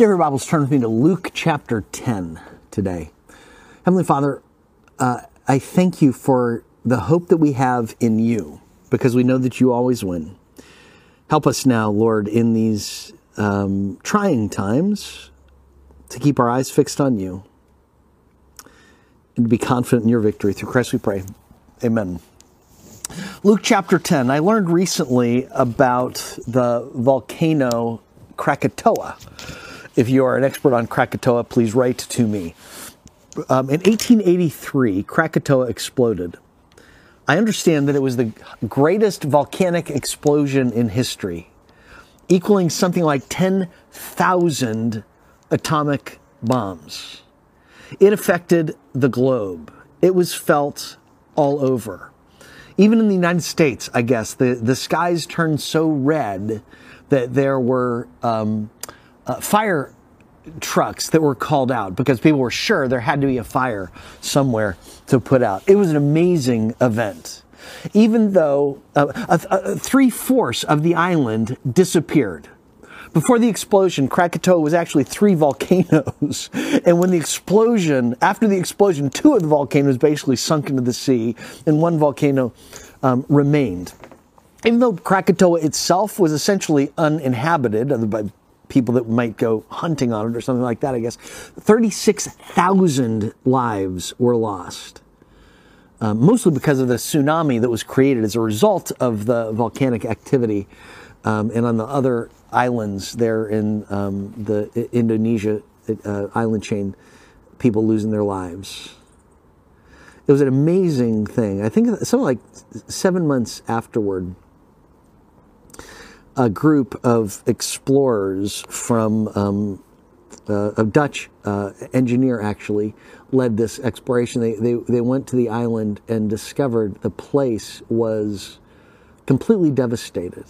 you have your Bibles, turn with me to Luke chapter 10 today. Heavenly Father, uh, I thank you for the hope that we have in you because we know that you always win. Help us now, Lord, in these um, trying times to keep our eyes fixed on you and to be confident in your victory. Through Christ we pray. Amen. Luke chapter 10. I learned recently about the volcano Krakatoa. If you are an expert on Krakatoa, please write to me. Um, in 1883, Krakatoa exploded. I understand that it was the greatest volcanic explosion in history, equaling something like 10,000 atomic bombs. It affected the globe. It was felt all over. Even in the United States, I guess, the, the skies turned so red that there were um, uh, fire trucks that were called out because people were sure there had to be a fire somewhere to put out. It was an amazing event. Even though uh, three fourths of the island disappeared. Before the explosion, Krakatoa was actually three volcanoes. And when the explosion, after the explosion, two of the volcanoes basically sunk into the sea, and one volcano um, remained even though Krakatoa itself was essentially uninhabited, people that might go hunting on it or something like that, I guess, 36,000 lives were lost. Uh, mostly because of the tsunami that was created as a result of the volcanic activity. Um, and on the other islands there in um, the Indonesia uh, island chain, people losing their lives. It was an amazing thing. I think something like seven months afterward, a group of explorers from um, uh, a Dutch uh, engineer actually led this exploration. They, they, they went to the island and discovered the place was completely devastated.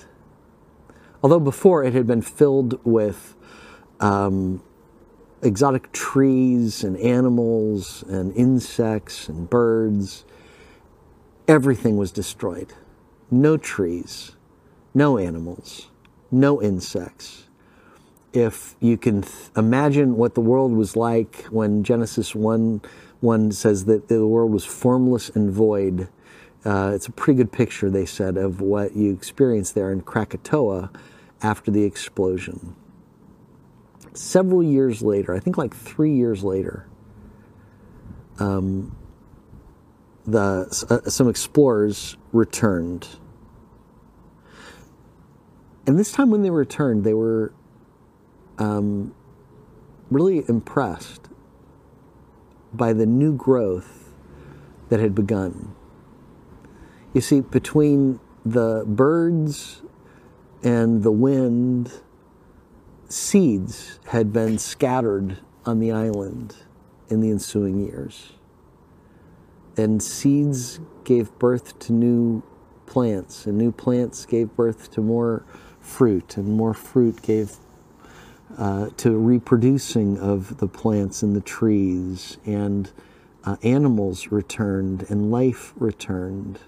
Although before it had been filled with um, exotic trees and animals and insects and birds, everything was destroyed. No trees, no animals, no insects. If you can th- imagine what the world was like when Genesis 1 1 says that the world was formless and void, uh, it's a pretty good picture, they said, of what you experienced there in Krakatoa after the explosion. Several years later, I think like three years later, um, the, uh, some explorers returned and this time when they returned, they were um, really impressed by the new growth that had begun. You see, between the birds and the wind, seeds had been scattered on the island in the ensuing years. And seeds gave birth to new plants, and new plants gave birth to more fruit, and more fruit gave uh, to reproducing of the plants and the trees, and uh, animals returned, and life returned.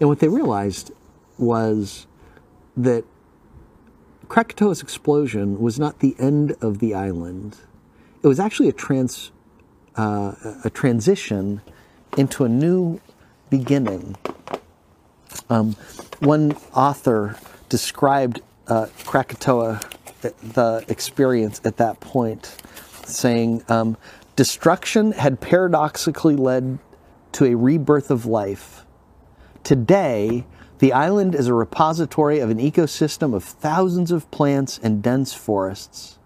And what they realized was that Krakatoa's explosion was not the end of the island. It was actually a trans, uh, a transition into a new beginning. Um, one author described uh, Krakatoa, the experience at that point, saying, um, Destruction had paradoxically led to a rebirth of life. Today, the island is a repository of an ecosystem of thousands of plants and dense forests.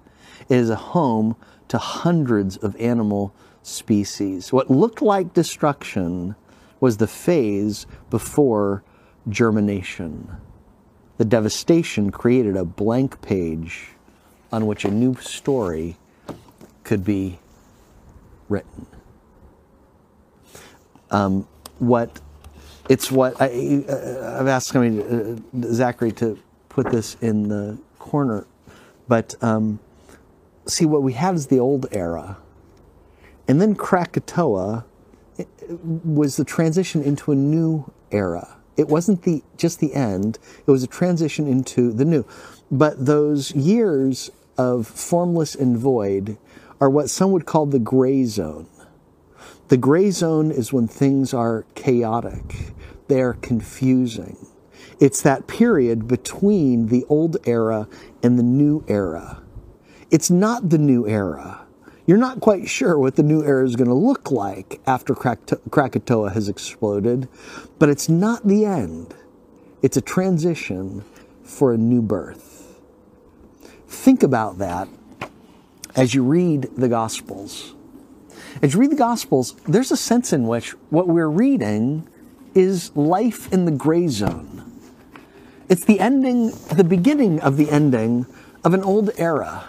It is a home to hundreds of animal species. What looked like destruction was the phase before germination. The devastation created a blank page on which a new story could be written. Um, what it's what I, uh, I've asked I mean, uh, Zachary to put this in the corner, but um, see what we have is the old era, and then Krakatoa was the transition into a new era it wasn't the just the end. It was a transition into the new. But those years of formless and void are what some would call the gray zone. The gray zone is when things are chaotic, they are confusing. It's that period between the old era and the new era. It's not the new era. You're not quite sure what the new era is going to look like after Krakatoa has exploded, but it's not the end. It's a transition for a new birth. Think about that as you read the Gospels. As you read the Gospels, there's a sense in which what we're reading is life in the gray zone. It's the ending, the beginning of the ending of an old era.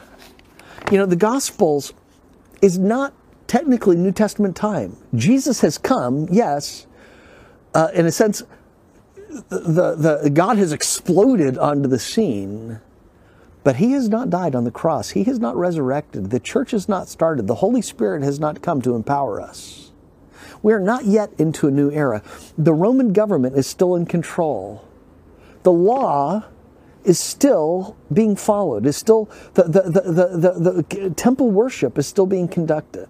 You know, the Gospels is not technically New Testament time. Jesus has come, yes, uh, in a sense, the, the, God has exploded onto the scene, but he has not died on the cross. He has not resurrected. The church has not started. The Holy Spirit has not come to empower us. We are not yet into a new era. The Roman government is still in control. The law is still being followed, is still, the, the, the, the, temple worship is still being conducted.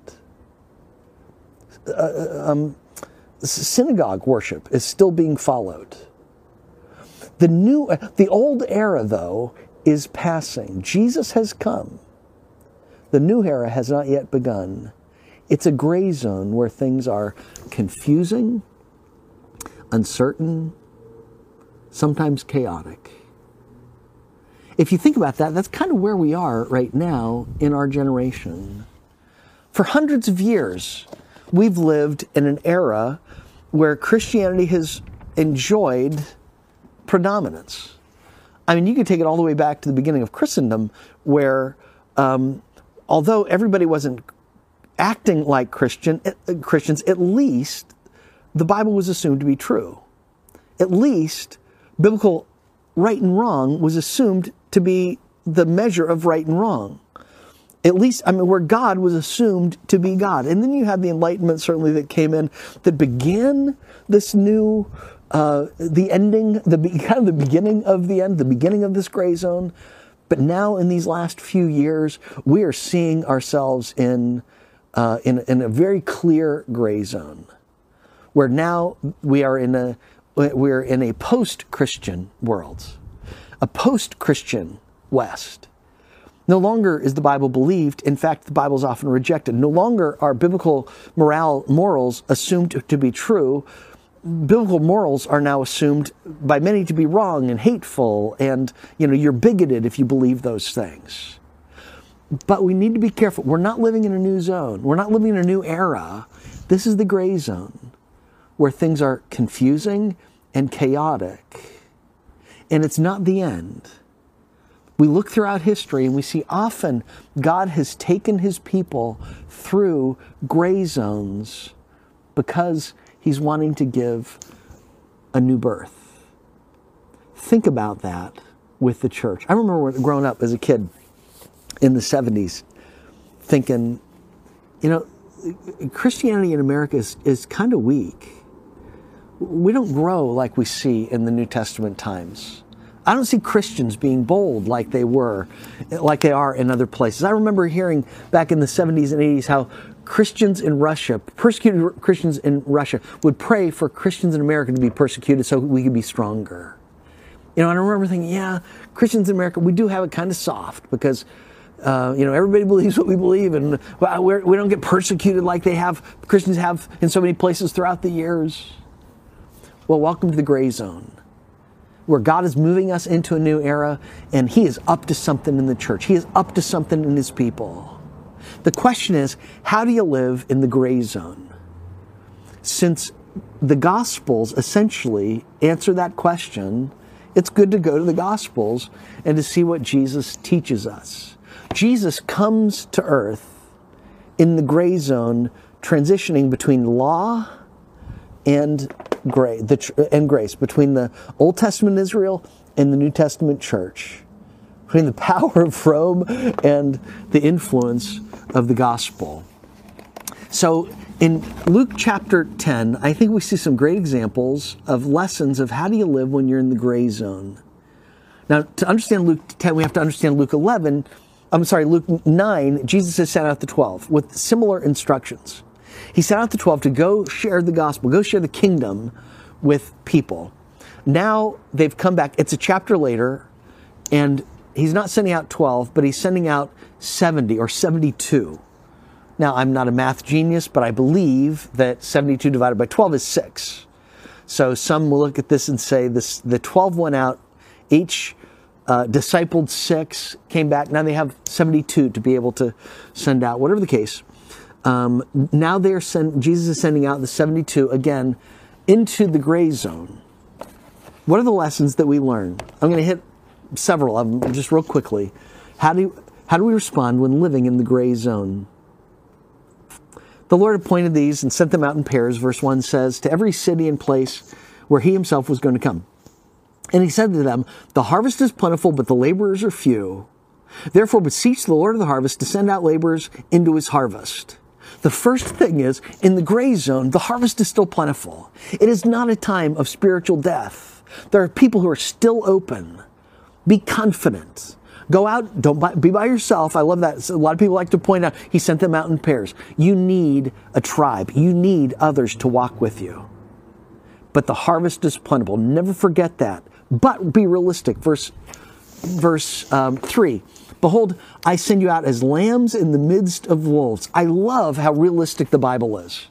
Uh, um, synagogue worship is still being followed. The new, the old era, though, is passing. Jesus has come. The new era has not yet begun. It's a gray zone where things are confusing, uncertain, sometimes chaotic. If you think about that, that's kind of where we are right now in our generation. For hundreds of years, we've lived in an era where Christianity has enjoyed predominance. I mean, you could take it all the way back to the beginning of Christendom, where um, although everybody wasn't acting like Christian uh, Christians, at least the Bible was assumed to be true. At least biblical right and wrong was assumed to be the measure of right and wrong. At least, I mean, where God was assumed to be God. And then you had the Enlightenment, certainly, that came in that began this new, uh, the ending, the kind of the beginning of the end, the beginning of this gray zone. But now, in these last few years, we are seeing ourselves in, uh, in, in a very clear gray zone, where now we are in a we're in a post-Christian world a post Christian West. No longer is the Bible believed. In fact, the Bible is often rejected. No longer are biblical moral, morals assumed to be true. Biblical morals are now assumed by many to be wrong and hateful, and you know you're bigoted if you believe those things. But we need to be careful. We're not living in a new zone. We're not living in a new era. This is the gray zone where things are confusing and chaotic and it's not the end. We look throughout history and we see often God has taken his people through gray zones because he's wanting to give a new birth. Think about that with the church. I remember growing up as a kid in the 70s thinking, you know, Christianity in America is, is kind of weak we don't grow like we see in the New Testament times. I don't see Christians being bold like they were, like they are in other places. I remember hearing back in the 70s and 80s how Christians in Russia, persecuted Christians in Russia, would pray for Christians in America to be persecuted so we could be stronger. You know, and I remember thinking, yeah, Christians in America, we do have it kind of soft because, uh, you know, everybody believes what we believe and we're, we do not get persecuted like they have, Christians have in so many places throughout the years. Well, welcome to the gray zone where God is moving us into a new era and He is up to something in the church. He is up to something in His people. The question is, how do you live in the gray zone? Since the Gospels essentially answer that question, it's good to go to the Gospels and to see what Jesus teaches us. Jesus comes to earth in the gray zone, transitioning between law and grace, the, and uh, grace between the Old Testament Israel and the New Testament church, between the power of Rome and the influence of the gospel. So in Luke chapter 10, I think we see some great examples of lessons of how do you live when you're in the gray zone. Now, to understand Luke 10, we have to understand Luke 11 I'm sorry, Luke 9, Jesus has sent out the 12 with similar instructions. He sent out the 12 to go share the gospel, go share the kingdom with people. Now they've come back. It's a chapter later, and he's not sending out 12, but he's sending out 70 or 72. Now, I'm not a math genius, but I believe that 72 divided by 12 is 6. So some will look at this and say this, the 12 went out, each uh, discipled six, came back. Now they have 72 to be able to send out, whatever the case. Um, now they're send, Jesus is sending out the 72 again into the gray zone. What are the lessons that we learn? I'm going to hit several of them just real quickly. How do, you, how do we respond when living in the gray zone? The Lord appointed these and sent them out in pairs. Verse 1 says, to every city and place where he himself was going to come. And he said to them, The harvest is plentiful, but the laborers are few. Therefore, beseech the Lord of the harvest to send out laborers into his harvest. The first thing is, in the gray zone, the harvest is still plentiful. It is not a time of spiritual death. There are people who are still open. Be confident. Go out, don't be by yourself. I love that. A lot of people like to point out he sent them out in pairs. You need a tribe. You need others to walk with you. But the harvest is plentiful. Never forget that. But be realistic. Verse, verse um, 3 Behold, I send you out as lambs in the midst of wolves. I love how realistic the Bible is.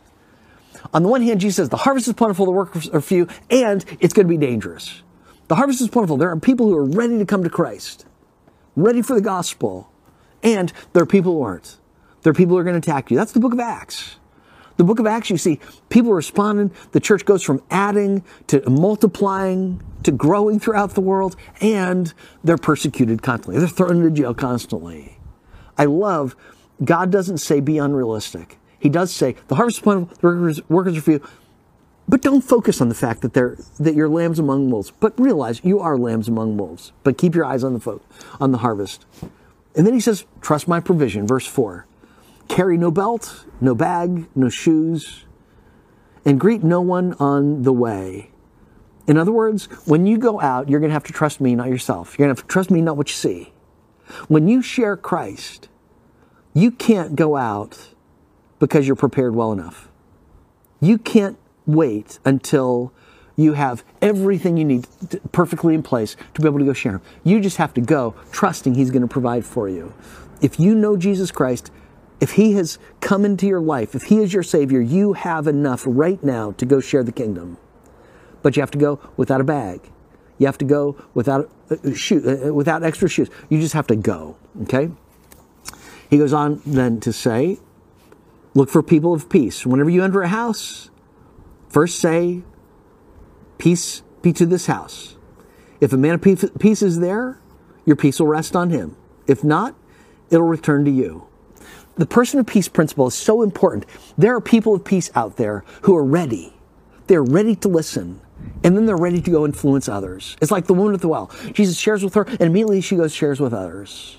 On the one hand, Jesus says the harvest is plentiful, the workers are few, and it's going to be dangerous. The harvest is plentiful. There are people who are ready to come to Christ, ready for the gospel, and there are people who aren't. There are people who are going to attack you. That's the book of Acts. The book of Acts, you see people responding. The church goes from adding to multiplying to growing throughout the world, and they're persecuted constantly. They're thrown into jail constantly. I love God doesn't say be unrealistic. He does say the harvest is plentiful, the workers, workers are few, but don't focus on the fact that they're that you're lambs among wolves. But realize you are lambs among wolves. But keep your eyes on the folk, on the harvest. And then he says, "Trust my provision." Verse four. Carry no belt, no bag, no shoes, and greet no one on the way. In other words, when you go out, you're going to have to trust me, not yourself. You're going to have to trust me, not what you see. When you share Christ, you can't go out because you're prepared well enough. You can't wait until you have everything you need perfectly in place to be able to go share Him. You just have to go trusting He's going to provide for you. If you know Jesus Christ, if He has come into your life, if He is your Savior, you have enough right now to go share the kingdom. But you have to go without a bag. You have to go without uh, shoe, uh, without extra shoes. You just have to go. Okay. He goes on then to say, look for people of peace. Whenever you enter a house, first say, peace be to this house. If a man of peace is there, your peace will rest on him. If not, it'll return to you the person of peace principle is so important. There are people of peace out there who are ready. They're ready to listen. And then they're ready to go influence others. It's like the woman at the well. Jesus shares with her, and immediately she goes shares with others.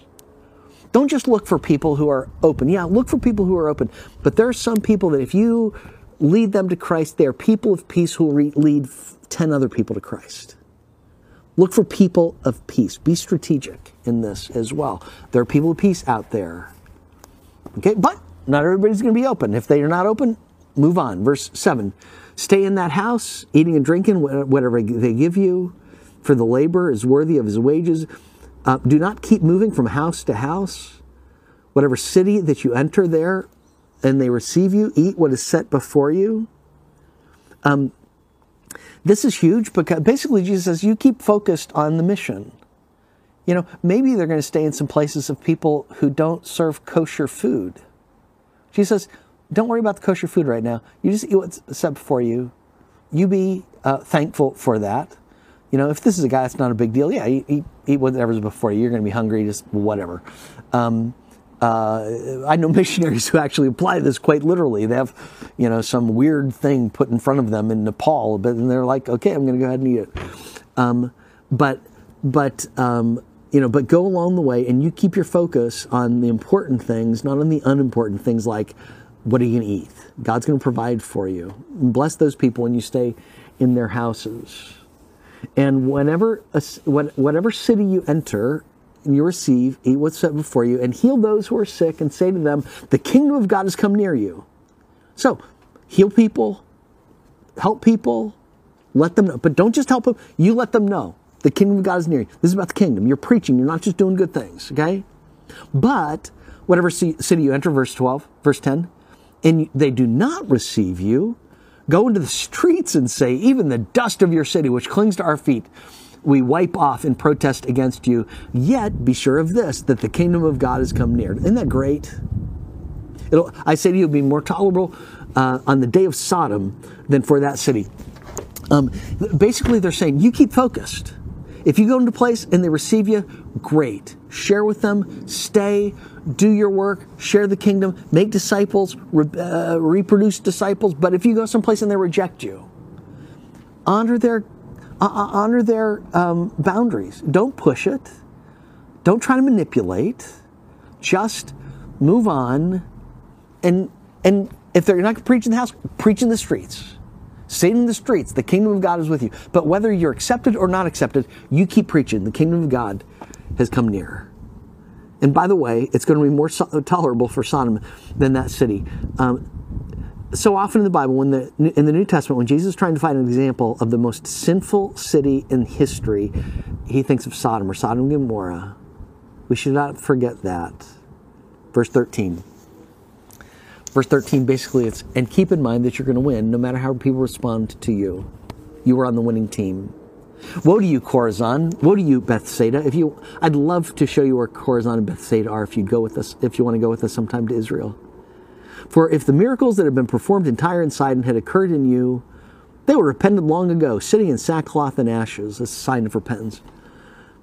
Don't just look for people who are open. Yeah, look for people who are open. But there are some people that if you lead them to Christ, they are people of peace who will lead 10 other people to Christ. Look for people of peace. Be strategic in this as well. There are people of peace out there Okay, but not everybody's going to be open. If they are not open, move on. Verse 7 Stay in that house, eating and drinking whatever they give you, for the labor is worthy of his wages. Uh, do not keep moving from house to house. Whatever city that you enter there and they receive you, eat what is set before you. Um, this is huge because basically Jesus says you keep focused on the mission. You know, maybe they're going to stay in some places of people who don't serve kosher food. Jesus says, don't worry about the kosher food right now. You just eat what's set before you. You be uh, thankful for that. You know, if this is a guy that's not a big deal, yeah, eat, eat, whatever's before you. You're going to be hungry, just whatever. Um, uh, I know missionaries who actually apply this quite literally. They have, you know, some weird thing put in front of them in Nepal, but and they're like, okay, I'm going to go ahead and eat it. Um, but but um, you know, but go along the way and you keep your focus on the important things, not on the unimportant things like what are you going to eat? God's going to provide for you. bless those people when you stay in their houses. And whenever, whatever city you enter, and you receive, eat what's set before you, and heal those who are sick, and say to them, The kingdom of God has come near you. So, heal people, help people, let them know. But don't just help them, you let them know. The kingdom of God is near you. This is about the kingdom. You're preaching, you're not just doing good things, okay? But whatever city you enter, verse 12, verse 10, and they do not receive you, go into the streets and say, Even the dust of your city, which clings to our feet, we wipe off in protest against you. Yet be sure of this, that the kingdom of God has come near. Isn't that great? It'll, I say to you, it'll be more tolerable uh, on the day of Sodom than for that city. Um, basically, they're saying, you keep focused. If you go into place and they receive you, great. Share with them, stay, do your work, share the kingdom, make disciples, re- uh, reproduce disciples. But if you go someplace and they reject you, honor their uh, uh, honor their um, boundaries. Don't push it. Don't try to manipulate. Just move on. And and if they're not preaching the house, preach in the streets. Say in the streets, the kingdom of God is with you. But whether you're accepted or not accepted, you keep preaching. The kingdom of God has come near. And by the way, it's going to be more tolerable for Sodom than that city. Um, so often in the Bible, when the, in the New Testament, when Jesus is trying to find an example of the most sinful city in history, he thinks of Sodom or Sodom and Gomorrah. We should not forget that. Verse 13. Verse 13 basically it's, and keep in mind that you're going to win no matter how people respond to you. You are on the winning team. Woe to you, Chorazin. Woe to you, Bethsaida. If you, I'd love to show you where Chorazin and Bethsaida are if you'd go with us, if you want to go with us sometime to Israel. For if the miracles that have been performed in Tyre and Sidon had occurred in you, they were repented long ago, sitting in sackcloth and ashes, a sign of repentance.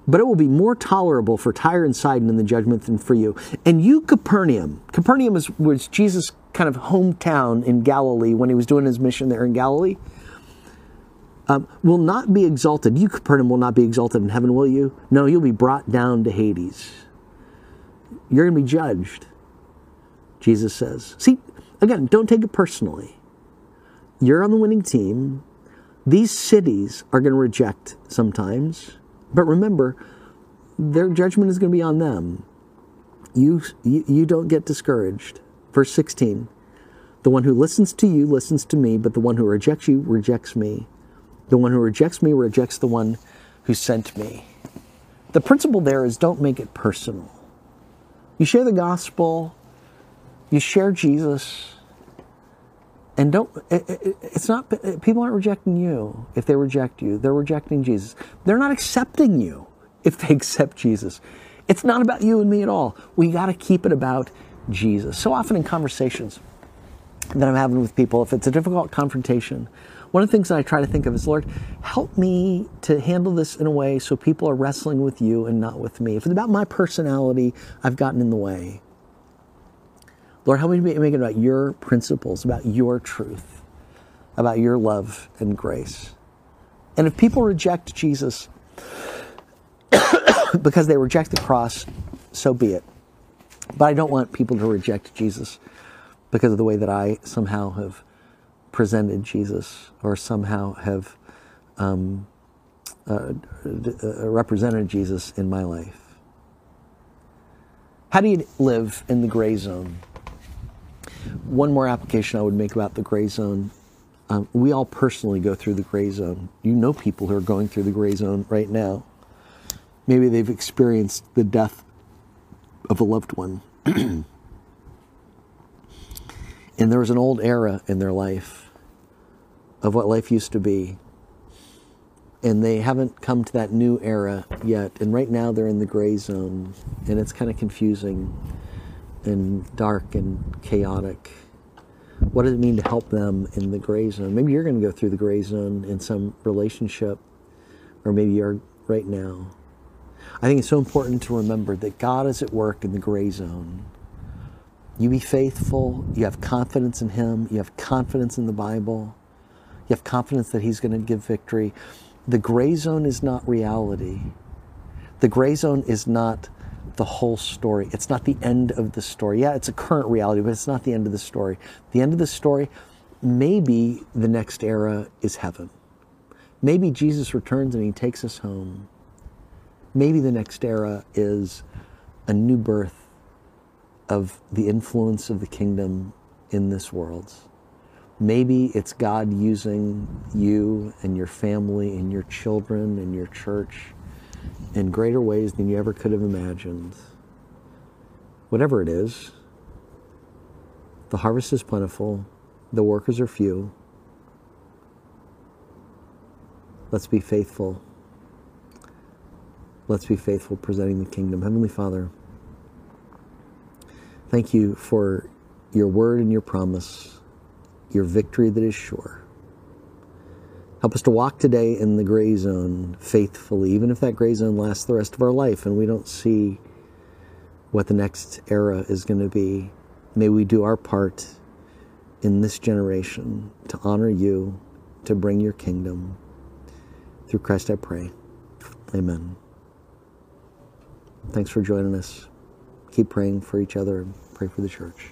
But it will be more tolerable for Tyre and Sidon in the judgment than for you. And you, Capernaum, Capernaum is, was Jesus' kind of hometown in Galilee when he was doing his mission there in Galilee, um, will not be exalted. You, Capernaum, will not be exalted in heaven, will you? No, you'll be brought down to Hades. You're going to be judged. Jesus says. See, again, don't take it personally. You're on the winning team. These cities are going to reject sometimes, but remember, their judgment is going to be on them. You, you, you don't get discouraged. Verse 16 The one who listens to you listens to me, but the one who rejects you rejects me. The one who rejects me rejects the one who sent me. The principle there is don't make it personal. You share the gospel, you share Jesus, and don't, it's not, uh, people aren't rejecting you if they reject you. They're rejecting Jesus. They're not accepting you if they accept Jesus. It's not about you and me at all. We got to keep it about Jesus. So often in conversations that I'm having with people, if it's a difficult confrontation, one of the things that I try to think of is, Lord, help me to handle this in a way so people are wrestling with you and not with me. If it's about my personality, I've gotten in the way. Lord, help me make it about your principles, about your truth, about your love and grace. And if people reject Jesus because they reject the cross, so be it. But I don't want people to reject Jesus because of the way that I somehow have presented Jesus or somehow have um, uh, uh, represented Jesus in my life. How do you live in the gray zone? One more application I would make about the gray zone. Um, we all personally go through the gray zone. You know people who are going through the gray zone right now. Maybe they've experienced the death of a loved one. and there was an old era in their life of what life used to be. And they haven't come to that new era yet. And right now they're in the gray zone. And it's kind of confusing and dark and chaotic. What does it mean to help them in the gray zone? Maybe you're going to go through the gray zone in some relationship, or maybe you're right now. I think it's so important to remember that God is at work in the gray zone. You be faithful, you have confidence in Him, you have confidence in the Bible, you have confidence that He's going to give victory. The gray zone is not reality. The gray zone is not the whole story. It's not the end of the story. Yeah, it's a current reality, but it's not the end of the story. The end of the story, maybe the next era is heaven. Maybe Jesus returns and he takes us home. Maybe the next era is a new birth of the influence of the kingdom in this world. Maybe it's God using you and your family and your children and your church in greater ways than you ever could have imagined. Whatever it is, the harvest is plentiful, the workers are few. Let's be faithful. Let's be faithful presenting the kingdom. Heavenly Father, thank you for your word and your promise, your victory that is sure. Help us to walk today in the gray zone faithfully, even if that gray zone lasts the rest of our life and we don't see what the next era is going to be. May we do our part in this generation to honor you, to bring your kingdom. Through Christ I pray. Amen. Thanks for joining us. Keep praying for each other and pray for the church.